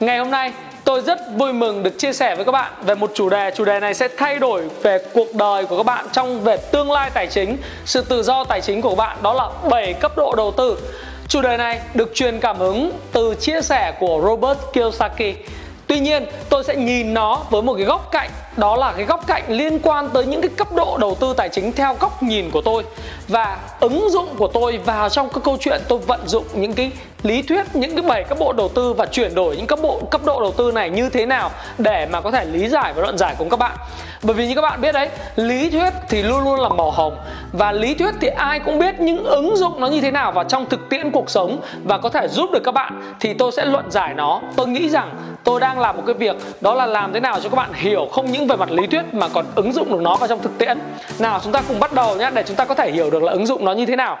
Ngày hôm nay, tôi rất vui mừng được chia sẻ với các bạn về một chủ đề. Chủ đề này sẽ thay đổi về cuộc đời của các bạn trong về tương lai tài chính. Sự tự do tài chính của các bạn, đó là 7 cấp độ đầu tư. Chủ đề này được truyền cảm hứng từ chia sẻ của Robert Kiyosaki. Tuy nhiên, tôi sẽ nhìn nó với một cái góc cạnh, đó là cái góc cạnh liên quan tới những cái cấp độ đầu tư tài chính theo góc nhìn của tôi. Và ứng dụng của tôi vào trong các câu chuyện tôi vận dụng những cái lý thuyết, những cái bảy cấp độ đầu tư và chuyển đổi những cấp bộ, cấp độ đầu tư này như thế nào để mà có thể lý giải và luận giải cùng các bạn bởi vì như các bạn biết đấy lý thuyết thì luôn luôn là màu hồng. Và lý thuyết thì ai cũng biết những ứng dụng nó như thế nào vào trong thực tiễn cuộc sống và có thể giúp được các bạn. Thì tôi sẽ luận giải nó. Tôi nghĩ rằng tôi đang làm một cái việc đó là làm thế nào cho các bạn hiểu không những về mặt lý thuyết mà còn ứng dụng được nó vào trong thực tiễn. Nào chúng ta cùng bắt đầu nhé để chúng ta có thể hiểu được là ứng dụng nó như thế nào.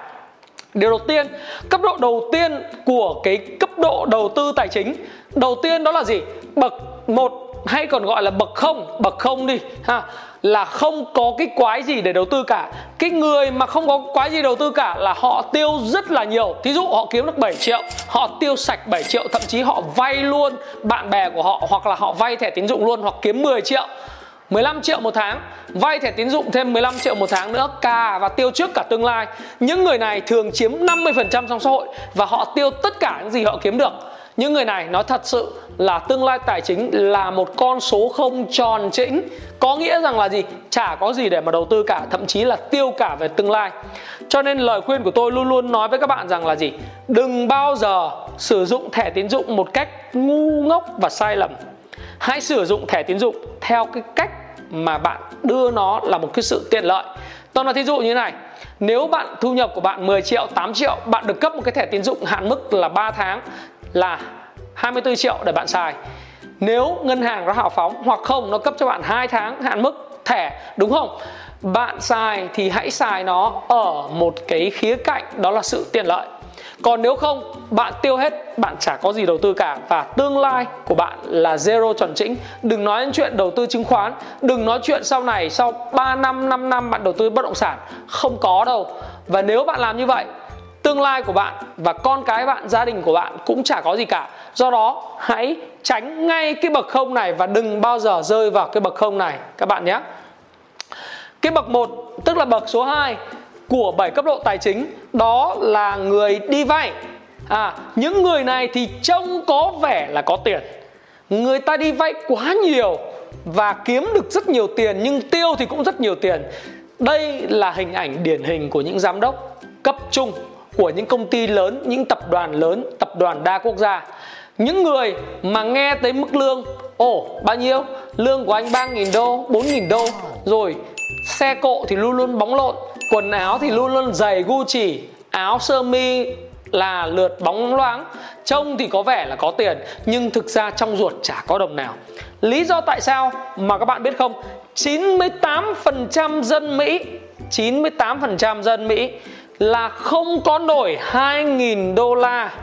Điều đầu tiên, cấp độ đầu tiên của cái cấp độ đầu tư tài chính. Đầu tiên đó là gì? Bậc 1 hay còn gọi là bậc không, bậc không đi ha là không có cái quái gì để đầu tư cả. Cái người mà không có quái gì đầu tư cả là họ tiêu rất là nhiều. Thí dụ họ kiếm được 7 triệu họ tiêu sạch 7 triệu thậm chí họ vay luôn bạn bè của họ hoặc là họ vay thẻ tín dụng luôn hoặc kiếm 10 triệu 15 triệu một tháng Vay thẻ tín dụng thêm 15 triệu một tháng nữa Cà và tiêu trước cả tương lai. Những người này thường chiếm 50% trong xã hội Và họ tiêu tất cả những gì họ kiếm được những người này nói thật sự là tương lai tài chính là một con số không tròn chỉnh có nghĩa rằng là gì? Chả có gì để mà đầu tư cả, thậm chí là tiêu cả về tương lai. Cho nên lời khuyên của tôi luôn luôn nói với các bạn rằng là gì? Đừng bao giờ sử dụng thẻ tín dụng một cách ngu ngốc và sai lầm. Hãy sử dụng thẻ tín dụng theo cái cách mà bạn đưa nó là một cái sự tiện lợi. Tôi nói thí dụ như thế này, nếu bạn thu nhập của bạn 10 triệu 8 triệu, bạn được cấp một cái thẻ tín dụng hạn mức là 3 tháng là 24 triệu để bạn xài. Nếu ngân hàng nó hào phóng hoặc không, nó cấp cho bạn 2 tháng hạn mức thẻ, đúng không? Bạn xài thì hãy xài nó ở một cái khía cạnh, đó là sự tiện lợi. Còn nếu không, bạn tiêu hết, bạn chả có gì đầu tư cả và tương lai của bạn là zero chuẩn chỉnh. Đừng nói đến chuyện đầu tư chứng khoán, đừng nói chuyện sau này, sau 3 năm 5 năm bạn đầu tư bất động sản, không có đâu. Và nếu bạn làm như vậy tương lai của bạn và con cái bạn, gia đình của bạn cũng chả có gì cả. Do đó, hãy tránh ngay cái bậc không này và đừng bao giờ rơi vào cái bậc không này. Các bạn nhé. Cái bậc 1 tức là bậc số 2 của 7 cấp độ tài chính, đó là người đi vay. À những người này thì trông có vẻ là có tiền. Người ta đi vay quá nhiều và kiếm được rất nhiều tiền, nhưng tiêu thì cũng rất nhiều tiền. Đây là hình ảnh điển hình của những giám đốc cấp trung của những công ty lớn, những tập đoàn lớn, tập đoàn đa quốc gia. Những người mà nghe tới mức lương Ồ, bao nhiêu? Lương của anh 3.000 đô, 4.000 đô Rồi xe cộ thì luôn luôn bóng lộn Quần áo thì luôn luôn giày Gucci Áo sơ mi là lượt bóng loáng Trông thì có vẻ là có tiền Nhưng thực ra trong ruột chả có đồng nào Lý do tại sao mà các bạn biết không 98% dân Mỹ 98% dân Mỹ là không có nổi 2.000 đô la.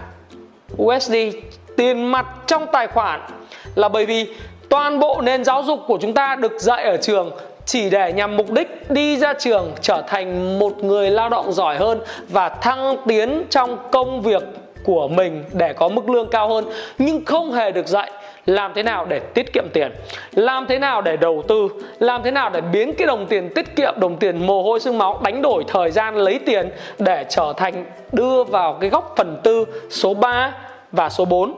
USD tiền mặt trong tài khoản là bởi vì toàn bộ nền giáo dục của chúng ta được dạy ở trường chỉ để nhằm mục đích đi ra trường trở thành một người lao động giỏi hơn và thăng tiến trong công việc của mình để có mức lương cao hơn, nhưng không hề được dạy làm thế nào để tiết kiệm tiền làm thế nào để đầu tư làm thế nào để biến cái đồng tiền tiết kiệm, đồng tiền mồ hôi xương máu, đánh đổi thời gian lấy tiền để trở thành đưa vào cái góc phần tư số 3 và số 4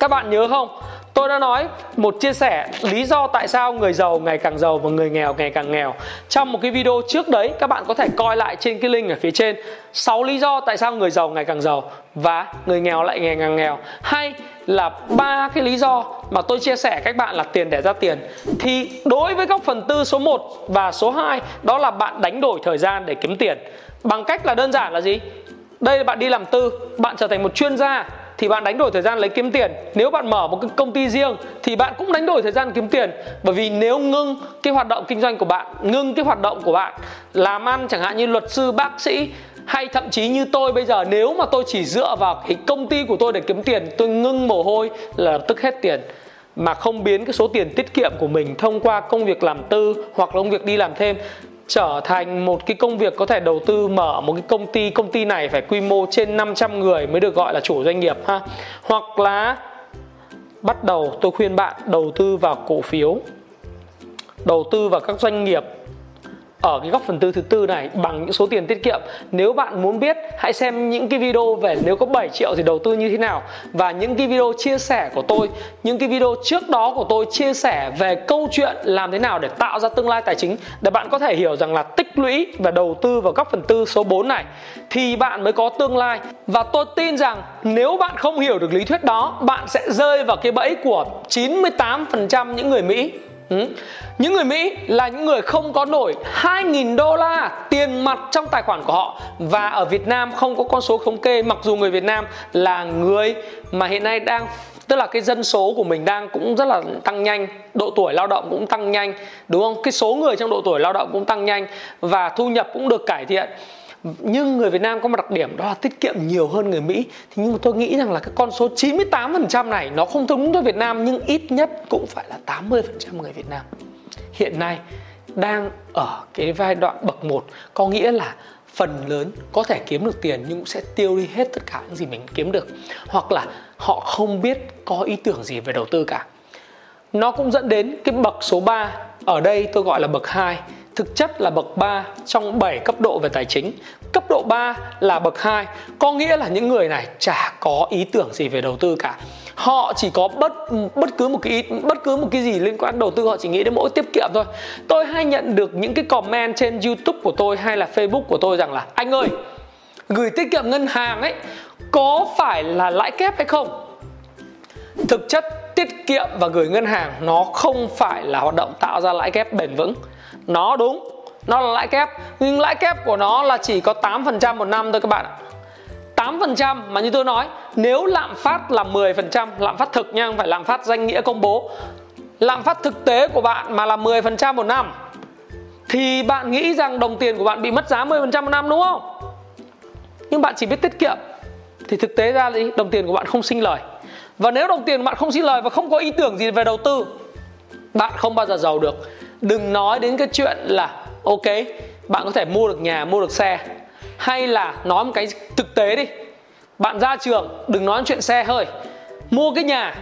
các bạn nhớ không Tôi đã nói một chia sẻ lý do tại sao người giàu ngày càng giàu và người nghèo ngày càng nghèo. Trong một cái video trước đấy, các bạn có thể coi lại trên cái link ở phía trên 6 lý do tại sao người giàu ngày càng giàu và người nghèo lại ngày càng nghèo. Hay là ba cái lý do mà tôi chia sẻ các bạn là tiền để ra tiền. Thì đối với góc phần tư số 1 và số 2 đó là bạn đánh đổi thời gian để kiếm tiền. Bằng cách là đơn giản là gì? Đây là bạn đi làm tư, bạn trở thành một chuyên gia thì bạn đánh đổi thời gian lấy kiếm tiền nếu bạn mở một cái công ty riêng thì bạn cũng đánh đổi thời gian kiếm tiền bởi vì nếu ngưng cái hoạt động kinh doanh của bạn ngưng cái hoạt động của bạn làm ăn chẳng hạn như luật sư bác sĩ hay thậm chí như tôi bây giờ, nếu mà tôi chỉ dựa vào cái công ty của tôi để kiếm tiền, tôi ngưng mồ hôi là lập tức hết tiền. Mà không biến cái số tiền tiết kiệm của mình thông qua công việc làm tư hoặc là công việc đi làm thêm trở thành một cái công việc có thể đầu tư mở một cái công ty. Công ty này phải quy mô trên 500 người mới được gọi là chủ doanh nghiệp ha. Hoặc là bắt đầu, tôi khuyên bạn đầu tư vào cổ phiếu, đầu tư vào các doanh nghiệp ở cái góc phần tư thứ tư này, bằng những số tiền tiết kiệm, nếu bạn muốn biết, hãy xem những cái video về nếu có 7 triệu thì đầu tư như thế nào. Và những cái video chia sẻ của tôi, những cái video trước đó của tôi chia sẻ về câu chuyện làm thế nào để tạo ra tương lai tài chính, để bạn có thể hiểu rằng là tích lũy và đầu tư vào góc phần tư số 4 này, thì bạn mới có tương lai. Và tôi tin rằng nếu bạn không hiểu được lý thuyết đó, bạn sẽ rơi vào cái bẫy của 98% những người Mỹ. Ừ. Những người Mỹ là những người không có nổi 2.000 đô la tiền mặt trong tài khoản của họ Và ở Việt Nam không có con số thống kê, Mặc dù người Việt Nam là người mà hiện nay đang, Tức là cái dân số của mình đang cũng rất là tăng nhanh, Độ tuổi lao động cũng tăng nhanh, Đúng không? Cái số người trong độ tuổi lao động cũng tăng nhanh Và thu nhập cũng được cải thiện nhưng người Việt Nam có một đặc điểm đó là tiết kiệm nhiều hơn người Mỹ. Thì nhưng mà tôi nghĩ rằng là cái con số 98% này nó không đúng cho Việt Nam, nhưng ít nhất cũng phải là 80% người Việt Nam hiện nay đang ở cái giai đoạn bậc 1 có nghĩa là phần lớn có thể kiếm được tiền nhưng cũng sẽ tiêu đi hết tất cả những gì mình kiếm được. Hoặc là họ không biết có ý tưởng gì về đầu tư cả. Nó cũng dẫn đến cái bậc số 3 ở đây tôi gọi là bậc 2 thực chất là bậc 3 trong 7 cấp độ về tài chính. Cấp độ 3 là bậc 2, có nghĩa là những người này chả có ý tưởng gì về đầu tư cả. Họ chỉ có bất bất cứ một cái ý, bất cứ một cái gì liên quan đầu tư họ chỉ nghĩ đến mỗi tiết kiệm thôi. Tôi hay nhận được những cái comment trên YouTube của tôi hay là Facebook của tôi rằng là anh ơi, gửi tiết kiệm ngân hàng ấy có phải là lãi kép hay không? Thực chất tiết kiệm và gửi ngân hàng nó không phải là hoạt động tạo ra lãi kép bền vững nó đúng nó là lãi kép nhưng lãi kép của nó là chỉ có 8% một năm thôi các bạn ạ 8% mà như tôi nói nếu lạm phát là 10% lạm phát thực nha không phải lạm phát danh nghĩa công bố lạm phát thực tế của bạn mà là 10% một năm thì bạn nghĩ rằng đồng tiền của bạn bị mất giá 10% một năm đúng không? Nhưng bạn chỉ biết tiết kiệm thì thực tế ra thì đồng tiền của bạn không sinh lời. Và nếu đồng tiền của bạn không sinh lời và không có ý tưởng gì về đầu tư, bạn không bao giờ giàu được đừng nói đến cái chuyện là, ok, bạn có thể mua được nhà, mua được xe. Hay là nói một cái thực tế đi. Bạn ra trường, đừng nói chuyện xe hơi. Mua cái nhà,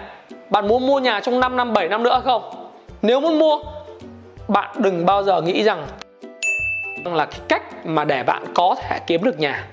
bạn muốn mua nhà trong 5 năm 7 năm nữa không? Nếu muốn mua, bạn đừng bao giờ nghĩ rằng là cái cách mà để bạn có thể kiếm được nhà.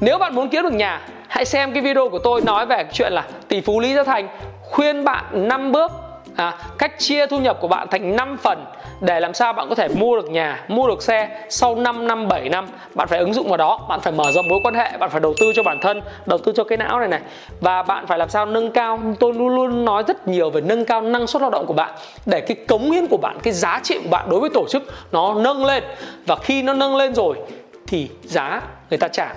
Nếu bạn muốn kiếm được nhà, hãy xem cái video của tôi nói về chuyện là tỷ phú Lý Gia Thành khuyên bạn 5 bước à, cách chia thu nhập của bạn thành 5 phần để làm sao bạn có thể mua được nhà, mua được xe sau 5 năm 7 năm. Bạn phải ứng dụng vào đó, bạn phải mở rộng mối quan hệ, bạn phải đầu tư cho bản thân, đầu tư cho cái não này này. Và bạn phải làm sao nâng cao. Tôi luôn luôn nói rất nhiều về nâng cao năng suất lao động của bạn để cái cống hiến của bạn, cái giá trị của bạn đối với tổ chức nó nâng lên. Và khi nó nâng lên rồi thì giá người ta trả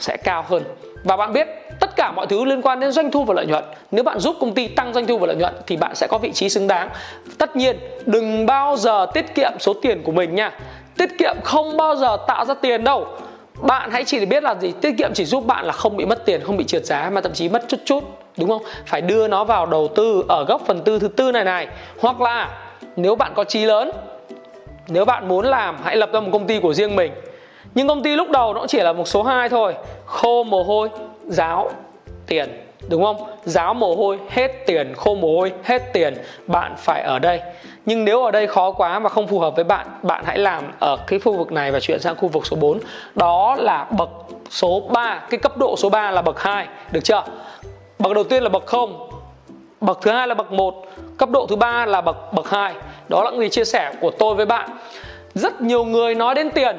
sẽ cao hơn. Và bạn biết tất cả mọi thứ liên quan đến doanh thu và lợi nhuận. Nếu bạn giúp công ty tăng doanh thu và lợi nhuận thì bạn sẽ có vị trí xứng đáng. Tất nhiên, đừng bao giờ tiết kiệm số tiền của mình nha. Tiết kiệm không bao giờ tạo ra tiền đâu. Bạn hãy chỉ biết là gì? Tiết kiệm chỉ giúp bạn là không bị mất tiền, không bị trượt giá, mà thậm chí mất chút chút, đúng không? Phải đưa nó vào đầu tư ở góc phần tư thứ tư này này. Hoặc là nếu bạn có trí lớn, nếu bạn muốn làm, hãy lập ra một công ty của riêng mình. Nhưng công ty lúc đầu nó chỉ là một số 2 thôi. Khô mồ hôi giáo tiền, đúng không? Giáo mồ hôi, hết tiền, khô mồ hôi, hết tiền, bạn phải ở đây. Nhưng nếu ở đây khó quá và không phù hợp với bạn bạn hãy làm ở cái khu vực này và chuyển sang khu vực số 4 đó là bậc số 3 cái cấp độ số 3 là bậc 2 được chưa? Bậc đầu tiên là bậc 0 bậc thứ hai là bậc 1 cấp độ thứ ba là bậc bậc 2 đó là người chia sẻ của tôi với bạn. Rất nhiều người nói đến tiền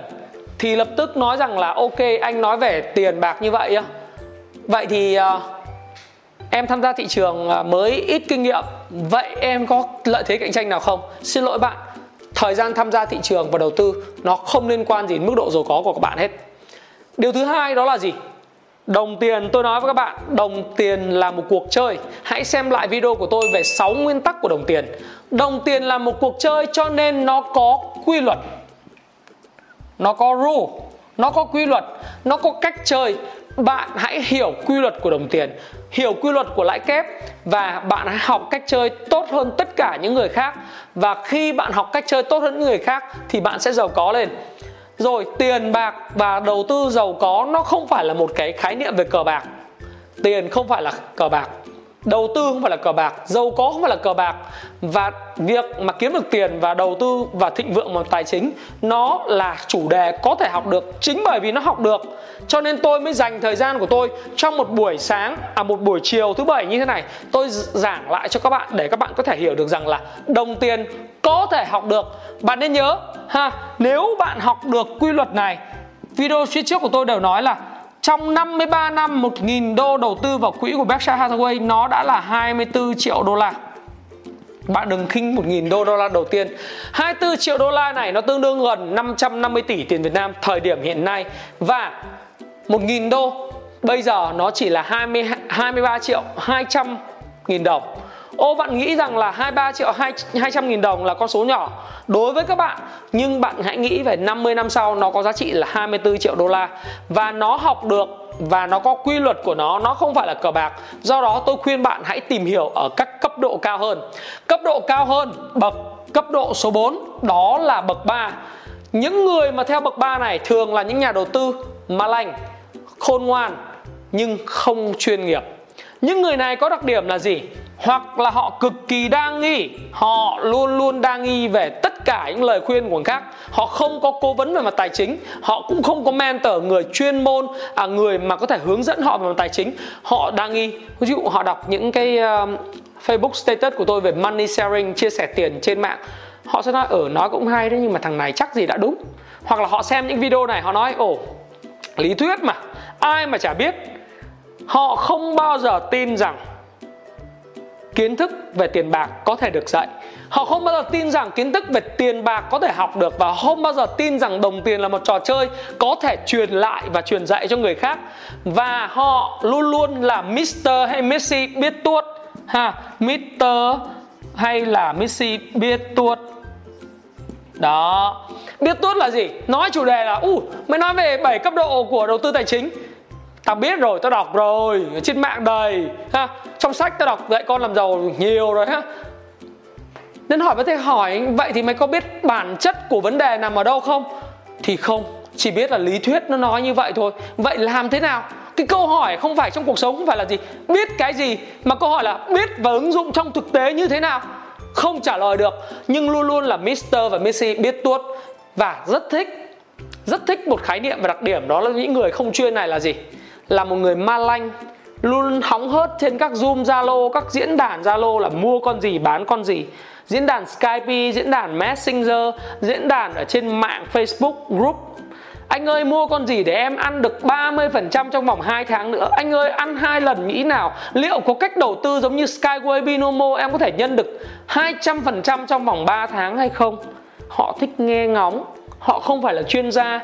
thì lập tức nói rằng là, ok, anh nói về tiền bạc như vậy á vậy thì uh, em tham gia thị trường ờ, mới ít kinh nghiệm vậy em có lợi thế cạnh tranh nào không xin lỗi bạn thời gian tham gia thị trường và đầu tư nó không liên quan gì đến mức độ giàu có của các bạn hết điều thứ hai đó là gì Đồng tiền tôi nói với các bạn, đồng tiền là một cuộc chơi. Hãy xem lại video của tôi về 6 nguyên tắc của đồng tiền. Đồng tiền là một cuộc chơi cho nên nó có quy luật. Nó có rule, nó có quy luật, nó có cách chơi. Bạn hãy hiểu quy luật của đồng tiền, hiểu quy luật của lãi kép và bạn hãy học cách chơi tốt hơn tất cả những người khác. Và khi bạn học cách chơi tốt hơn những người khác thì bạn sẽ giàu có lên. Rồi tiền bạc và đầu tư giàu có nó không phải là một cái khái niệm về cờ bạc. Tiền không phải là cờ bạc đầu tư không phải là cờ bạc, giàu có không phải là cờ bạc. Và việc mà kiếm được tiền và đầu tư và thịnh vượng bằng tài chính, nó là chủ đề có thể học được chính bởi vì nó học được. Cho nên tôi mới dành thời gian của tôi trong một buổi sáng à một buổi chiều thứ bảy như thế này, tôi giảng lại cho các bạn để các bạn có thể hiểu được rằng là đồng tiền có thể học được. Bạn nên nhớ, ha, nếu bạn học được quy luật này, video phía trước của tôi đều nói là trong 53 năm 1.000 đô đầu tư vào quỹ của Berkshire Hathaway nó đã là 24 triệu đô la. Bạn đừng khinh 1.000 đô đô la đầu tiên. 24 triệu đô la này nó tương đương gần 550 tỷ tiền Việt Nam thời điểm hiện nay. Và 1.000 đô bây giờ nó chỉ là 20, 23 triệu 200 nghìn đồng. Ô, bạn nghĩ rằng là 23 triệu 200 nghìn đồng là con số nhỏ. Đối với các bạn, Nhưng bạn hãy nghĩ về 50 năm sau, nó có giá trị là 24 triệu đô la. Và nó học được và nó có quy luật của nó nó không phải là cờ bạc. Do đó, tôi khuyên bạn hãy tìm hiểu ở các cấp độ cao hơn. Cấp độ cao hơn, bậc, cấp độ số 4 đó là bậc 3 những người mà theo bậc 3 này thường là những nhà đầu tư mà lành khôn ngoan, nhưng không chuyên nghiệp. Những người này có đặc điểm là gì? Hoặc là họ cực kỳ đa nghi họ luôn luôn đa nghi về tất cả những lời khuyên của người khác. Họ không có cố vấn về mặt tài chính họ cũng không có mentor người chuyên môn à người mà có thể hướng dẫn họ về mặt tài chính. Họ đa nghi. Ví dụ họ đọc những cái uh, Facebook status của tôi về money sharing chia sẻ tiền trên mạng họ sẽ nói ở ừ, nói cũng hay đấy nhưng mà thằng này chắc gì đã đúng. Hoặc là họ xem những video này họ nói ồ lý thuyết mà ai mà chả biết. Họ không bao giờ tin rằng kiến thức về tiền bạc có thể được dạy. Họ không bao giờ tin rằng kiến thức về tiền bạc có thể học được và không bao giờ tin rằng đồng tiền là một trò chơi có thể truyền lại và truyền dạy cho người khác. Và họ luôn luôn là Mr hay Messi biết tuốt. Ha Mr hay là Messi biết tuốt. Đó. Biết tuốt là gì? Nói chủ đề là u uh, mới nói về 7 cấp độ của đầu tư tài chính tao biết rồi, tao đọc rồi trên mạng đầy, ha. Trong sách tao đọc, dạy con làm giàu nhiều rồi, ha. Nên hỏi có thể hỏi, vậy thì mày có biết bản chất của vấn đề nằm ở đâu không? Thì không, chỉ biết là lý thuyết nó nói như vậy thôi. Vậy làm thế nào? Cái câu hỏi không phải trong cuộc sống không phải là gì? Biết cái gì? Mà câu hỏi là biết và ứng dụng trong thực tế như thế nào? Không trả lời được, nhưng luôn luôn là Mr và Messi biết tuốt. Và rất thích rất thích một khái niệm và đặc điểm đó là những người không chuyên này là gì? Là một người ma lanh, luôn hóng hớt trên các zoom zalo, các diễn đàn zalo là mua con gì, bán con gì. Diễn đàn skype, diễn đàn messenger, diễn đàn ở trên mạng facebook group. Anh ơi, mua con gì để em ăn được 30% trong vòng 2 tháng nữa? Anh ơi, ăn hai lần nghĩ nào? Liệu có cách đầu tư giống như Skyway, Binomo Em có thể nhân được 200% trong vòng 3 tháng hay không? Họ thích nghe ngóng. Họ không phải là chuyên gia,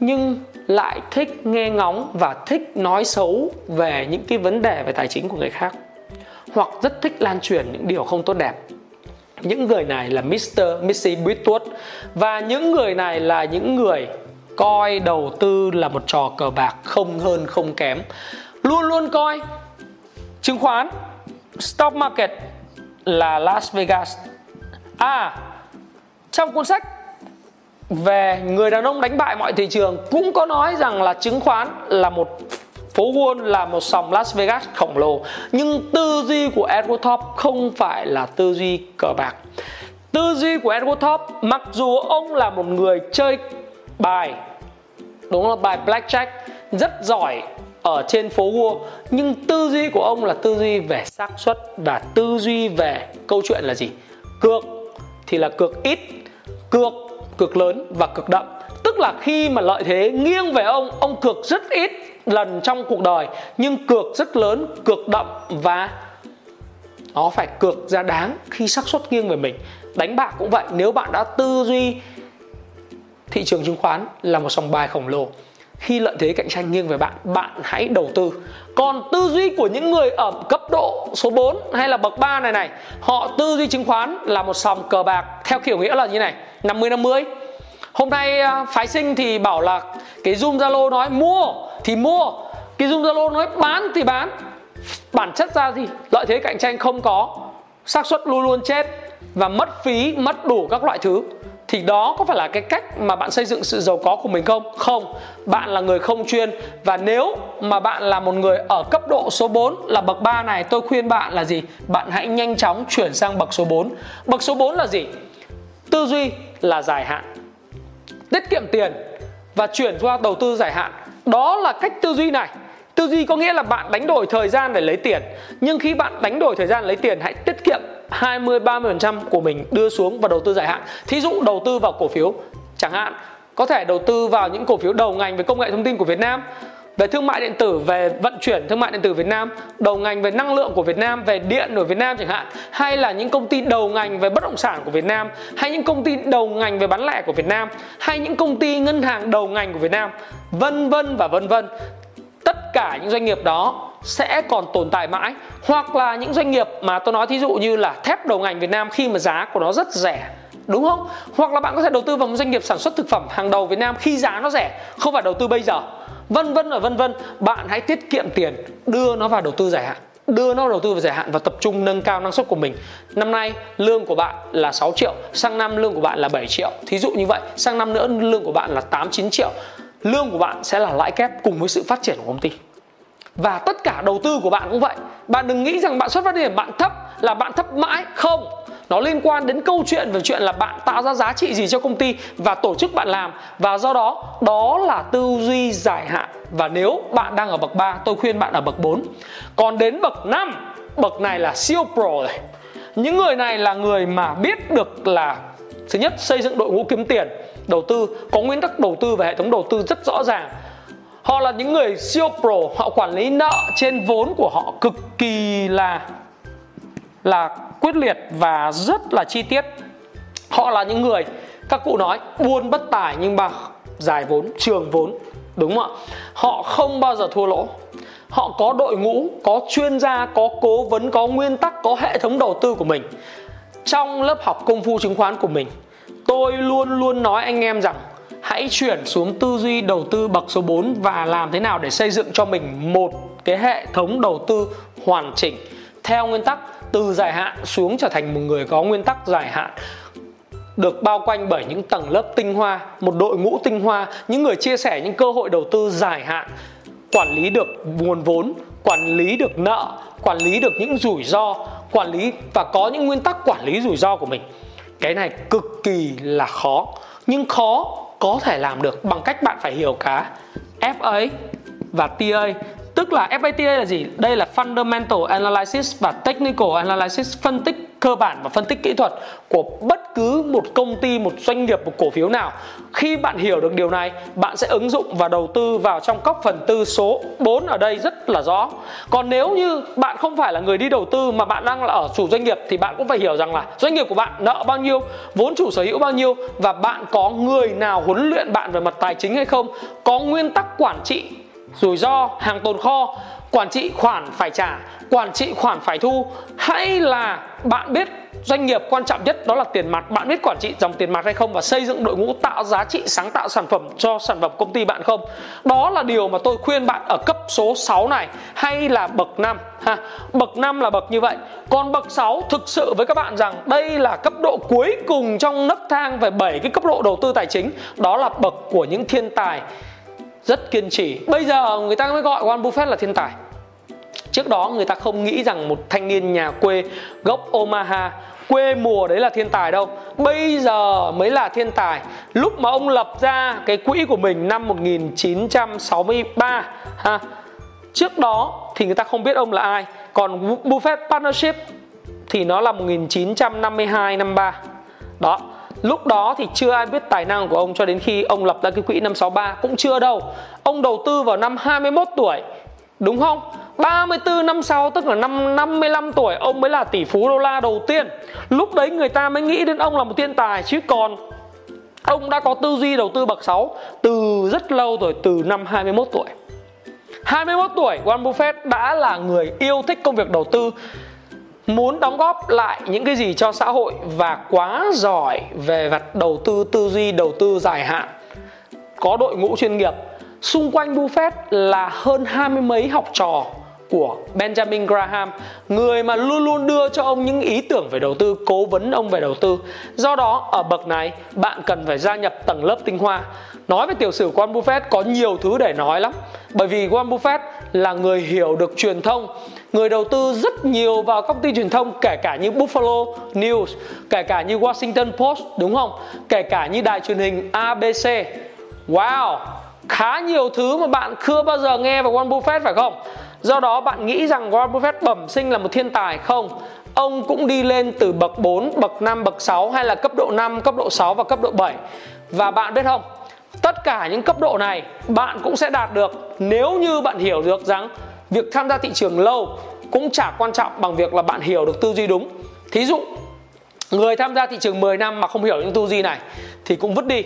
Nhưng lại thích nghe ngóng và thích nói xấu về những cái vấn đề về tài chính của người khác, hoặc rất thích lan truyền những điều không tốt đẹp những người này là Mr. Missy Bitwood và những người này là những người coi đầu tư là một trò cờ bạc không hơn không kém luôn luôn coi chứng khoán, stock market là Las Vegas à trong cuốn sách về người đàn ông đánh bại mọi thị trường cũng có nói rằng là chứng khoán là một phố Wall, là một sòng Las Vegas khổng lồ. Nhưng tư duy của Edward thorp không phải là tư duy cờ bạc. Tư duy của Edward thorp mặc dù ông là một người chơi bài, đúng là bài blackjack rất giỏi ở trên phố Wall, nhưng tư duy của ông là tư duy về xác suất và tư duy về câu chuyện là gì? Cược thì là cược ít, cược cực lớn và cực đậm. Tức là khi mà lợi thế nghiêng về ông ông cược rất ít lần trong cuộc đời, nhưng cược rất lớn, cược đậm và nó phải cược ra đáng khi xác suất nghiêng về mình. Đánh bạc cũng vậy, nếu bạn đã tư duy thị trường chứng khoán là một sòng bài khổng lồ khi lợi thế cạnh tranh nghiêng về bạn bạn hãy đầu tư. Còn tư duy của những người ở cấp độ số 4 hay là bậc 3 này này, họ tư duy chứng khoán là một sòng cờ bạc theo kiểu nghĩa là như này 50 50 hôm nay à, phái sinh thì bảo là cái zoom zalo nói mua thì mua, cái zoom zalo nói bán thì bán. Bản chất ra gì lợi thế cạnh tranh không có, xác suất luôn luôn chết và mất phí, mất đủ các loại thứ thì đó có phải là cái cách mà bạn xây dựng sự giàu có của mình không? Không, bạn là người không chuyên và nếu mà bạn là một người ở cấp độ số 4 là bậc 3 này tôi khuyên bạn là gì? Bạn hãy nhanh chóng chuyển sang bậc số 4. Bậc số 4 là gì? Tư duy là dài hạn. Tiết kiệm tiền và chuyển qua đầu tư dài hạn. Đó là cách tư duy này. Tư duy có nghĩa là bạn đánh đổi thời gian để lấy tiền Nhưng khi bạn đánh đổi thời gian lấy tiền hãy tiết kiệm 20 30% của mình đưa xuống và đầu tư dài hạn. Thí dụ đầu tư vào cổ phiếu chẳng hạn, có thể đầu tư vào những cổ phiếu đầu ngành về công nghệ thông tin của Việt Nam, về thương mại điện tử, về vận chuyển thương mại điện tử Việt Nam, đầu ngành về năng lượng của Việt Nam, về điện ở Việt Nam chẳng hạn, hay là những công ty đầu ngành về bất động sản của Việt Nam, hay những công ty đầu ngành về bán lẻ của Việt Nam, hay những công ty ngân hàng đầu ngành của Việt Nam, vân vân và vân vân. Tất cả những doanh nghiệp đó sẽ còn tồn tại mãi. Hoặc là những doanh nghiệp mà tôi nói thí dụ như là thép đầu ngành Việt Nam khi mà giá của nó rất rẻ, đúng không? Hoặc là bạn có thể đầu tư vào một doanh nghiệp sản xuất thực phẩm hàng đầu Việt Nam khi giá nó rẻ, không phải đầu tư bây giờ. Vân vân và vân vân, bạn hãy tiết kiệm tiền, đưa nó vào đầu tư dài hạn, đưa nó đầu tư vào dài hạn và tập trung nâng cao năng suất của mình. Năm nay, lương của bạn là 6 triệu, sang năm lương của bạn là 7 triệu. Thí dụ như vậy, sang năm nữa, lương của bạn là 8 9 triệu. Lương của bạn sẽ là lãi kép cùng với sự phát triển của công ty và tất cả đầu tư của bạn cũng vậy. Bạn đừng nghĩ rằng bạn xuất phát điểm bạn thấp là bạn thấp mãi. Không. Nó liên quan đến câu chuyện về chuyện là bạn tạo ra giá trị gì cho công ty và tổ chức bạn làm. Và do đó đó là tư duy dài hạn. Và nếu bạn đang ở bậc 3 tôi khuyên bạn ở bậc 4 còn đến bậc 5 bậc này là siêu pro rồi. Những người này là người mà biết được là, thứ nhất, xây dựng đội ngũ kiếm tiền, đầu tư, có nguyên tắc đầu tư và hệ thống đầu tư rất rõ ràng họ là những người siêu pro, họ quản lý nợ trên vốn của họ cực kỳ là là quyết liệt và rất là chi tiết. Họ là những người, các cụ nói, buôn bất tài nhưng mà giải vốn, trường vốn, đúng không ạ? Họ không bao giờ thua lỗ. Họ có đội ngũ, có chuyên gia, có cố vấn, có nguyên tắc, có hệ thống đầu tư của mình. Trong lớp học công phu chứng khoán của mình, tôi luôn luôn nói anh em rằng hãy chuyển xuống tư duy đầu tư bậc số 4 và làm thế nào để xây dựng cho mình một cái hệ thống đầu tư hoàn chỉnh theo nguyên tắc từ dài hạn xuống trở thành một người có nguyên tắc dài hạn được bao quanh bởi những tầng lớp tinh hoa, một đội ngũ tinh hoa, những người chia sẻ những cơ hội đầu tư dài hạn, quản lý được nguồn vốn, quản lý được nợ, quản lý được những rủi ro, quản lý và có những nguyên tắc quản lý rủi ro của mình. Cái này cực kỳ là khó, nhưng khó có thể làm được bằng cách bạn phải hiểu cả FA và TA Tức là FATA là gì? Đây là Fundamental Analysis và Technical Analysis phân tích cơ bản và phân tích kỹ thuật của bất cứ một công ty, một doanh nghiệp, một cổ phiếu nào. Khi bạn hiểu được điều này, bạn sẽ ứng dụng và đầu tư vào trong các phần tư số 4 ở đây rất là rõ. Còn nếu như bạn không phải là người đi đầu tư mà bạn đang là ở chủ doanh nghiệp thì bạn cũng phải hiểu rằng là doanh nghiệp của bạn nợ bao nhiêu, vốn chủ sở hữu bao nhiêu và bạn có người nào huấn luyện bạn về mặt tài chính hay không, có nguyên tắc quản trị rủi ro, hàng tồn kho, quản trị khoản phải trả, quản trị khoản phải thu. Hay là bạn biết doanh nghiệp quan trọng nhất đó là tiền mặt. Bạn biết quản trị dòng tiền mặt hay không và xây dựng đội ngũ tạo giá trị sáng tạo sản phẩm cho sản phẩm công ty bạn không? Đó là điều mà tôi khuyên bạn ở cấp số 6 này, hay là bậc 5 ha, bậc 5 là bậc như vậy. Còn bậc 6 thực sự với các bạn rằng đây là cấp độ cuối cùng trong nấc thang về 7 cái cấp độ đầu tư tài chính. Đó là bậc của những thiên tài rất kiên trì. Bây giờ người ta mới gọi Warren Buffett là thiên tài. Trước đó người ta không nghĩ rằng một thanh niên nhà quê gốc Omaha, quê mùa đấy là thiên tài đâu. Bây giờ mới là thiên tài. Lúc mà ông lập ra cái quỹ của mình năm 1963 ha, trước đó thì người ta không biết ông là ai. Còn Buffett Partnership thì nó là 1952 53 đó Lúc đó thì chưa ai biết tài năng của ông cho đến khi ông lập ra cái quỹ năm 63 cũng chưa đâu. Ông đầu tư vào năm 21 tuổi. Đúng không? 34 năm sau tức là năm 55 tuổi ông mới là tỷ phú đô la đầu tiên. Lúc đấy người ta mới nghĩ đến ông là một thiên tài chứ còn Ông đã có tư duy đầu tư bậc 6 từ rất lâu rồi, từ năm 21 tuổi. 21 tuổi Warren Buffett đã là người yêu thích công việc đầu tư muốn đóng góp lại những cái gì cho xã hội và quá giỏi về vật đầu tư tư duy, đầu tư dài hạn. Có đội ngũ chuyên nghiệp, xung quanh Buffett là hơn hai mươi mấy học trò của Benjamin Graham, người mà luôn luôn đưa cho ông những ý tưởng về đầu tư, cố vấn ông về đầu tư. Do đó, ở bậc này, bạn cần phải gia nhập tầng lớp tinh hoa. Nói về tiểu sử của Warren Buffett có nhiều thứ để nói lắm. Bởi vì Warren Buffett là người hiểu được truyền thông, người đầu tư rất nhiều vào công ty truyền thông, kể cả như Buffalo News, kể cả như Washington Post, đúng không? Kể cả như đài truyền hình ABC wow! Khá nhiều thứ mà bạn chưa bao giờ nghe về Warren Buffett, phải không? Do đó bạn nghĩ rằng Warren Buffett bẩm sinh là một thiên tài không? Ông cũng đi lên từ bậc 4, bậc 5, bậc 6 hay là cấp độ 5, cấp độ 6 và cấp độ 7 và bạn biết không tất cả những cấp độ này bạn cũng sẽ đạt được nếu như bạn hiểu được rằng việc tham gia thị trường lâu cũng chả quan trọng bằng việc là bạn hiểu được tư duy đúng. Thí dụ người tham gia thị trường 10 năm mà không hiểu những tư duy này thì cũng vứt đi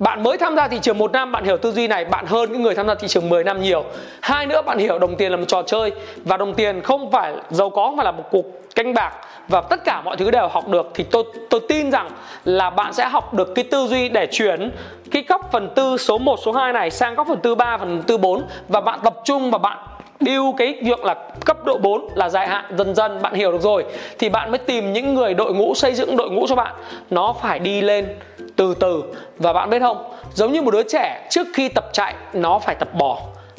bạn mới tham gia thị trường một năm, bạn hiểu tư duy này, bạn hơn những người tham gia thị trường 10 năm nhiều. Hai nữa, bạn hiểu đồng tiền là một trò chơi. Và đồng tiền không phải giàu có mà là một cuộc canh bạc. Và tất cả mọi thứ đều học được. Thì tôi tôi tin rằng là bạn sẽ học được cái tư duy để chuyển cái góc phần tư số 1 số 2 này sang góc phần tư 3 phần tư 4 và bạn tập trung và bạn điêu cái việc là cấp độ 4 là dài hạn, dần dần, bạn hiểu được rồi. Thì bạn mới tìm những người đội ngũ, xây dựng đội ngũ cho bạn. Nó phải đi lên từ từ. Và bạn biết không, giống như một đứa trẻ, trước khi tập chạy, nó phải tập bò.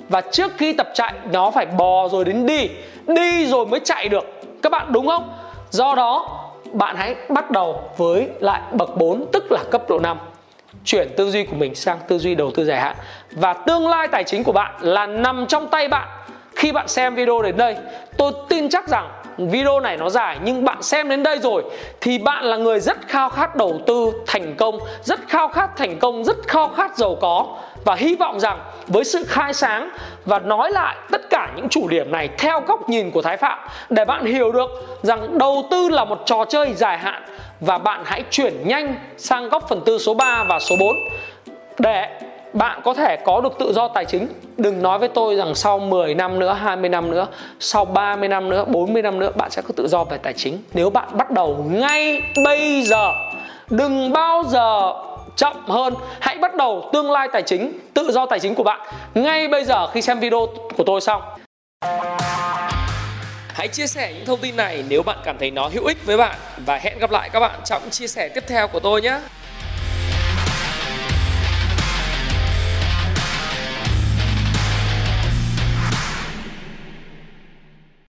Và trước khi tập chạy, nó phải bò rồi đến đi. Đi rồi mới chạy được. Các bạn đúng không? Do đó, bạn hãy bắt đầu với lại bậc 4 tức là cấp độ 5 chuyển tư duy của mình sang tư duy đầu tư dài hạn. Và tương lai tài chính của bạn là nằm trong tay bạn khi bạn xem video đến đây, tôi tin chắc rằng video này nó dài, nhưng bạn xem đến đây rồi thì bạn là người rất khao khát đầu tư thành công, rất khao khát thành công, rất khao khát giàu có. Và hy vọng rằng với sự khai sáng và nói lại tất cả những chủ điểm này theo góc nhìn của Thái Phạm, để bạn hiểu được rằng đầu tư là một trò chơi dài hạn và bạn hãy chuyển nhanh sang góc phần tư số 3 và số 4 để bạn có thể có được tự do tài chính. Đừng nói với tôi rằng sau 10 năm nữa 20 năm nữa, sau 30 năm nữa 40 năm nữa, bạn sẽ có tự do về tài chính. Nếu bạn bắt đầu ngay bây giờ, đừng bao giờ chậm hơn, hãy bắt đầu tương lai tài chính, tự do tài chính của bạn ngay bây giờ khi xem video của tôi xong Hãy chia sẻ những thông tin này nếu bạn cảm thấy nó hữu ích với bạn. Và hẹn gặp lại các bạn trong chia sẻ tiếp theo của tôi nhé.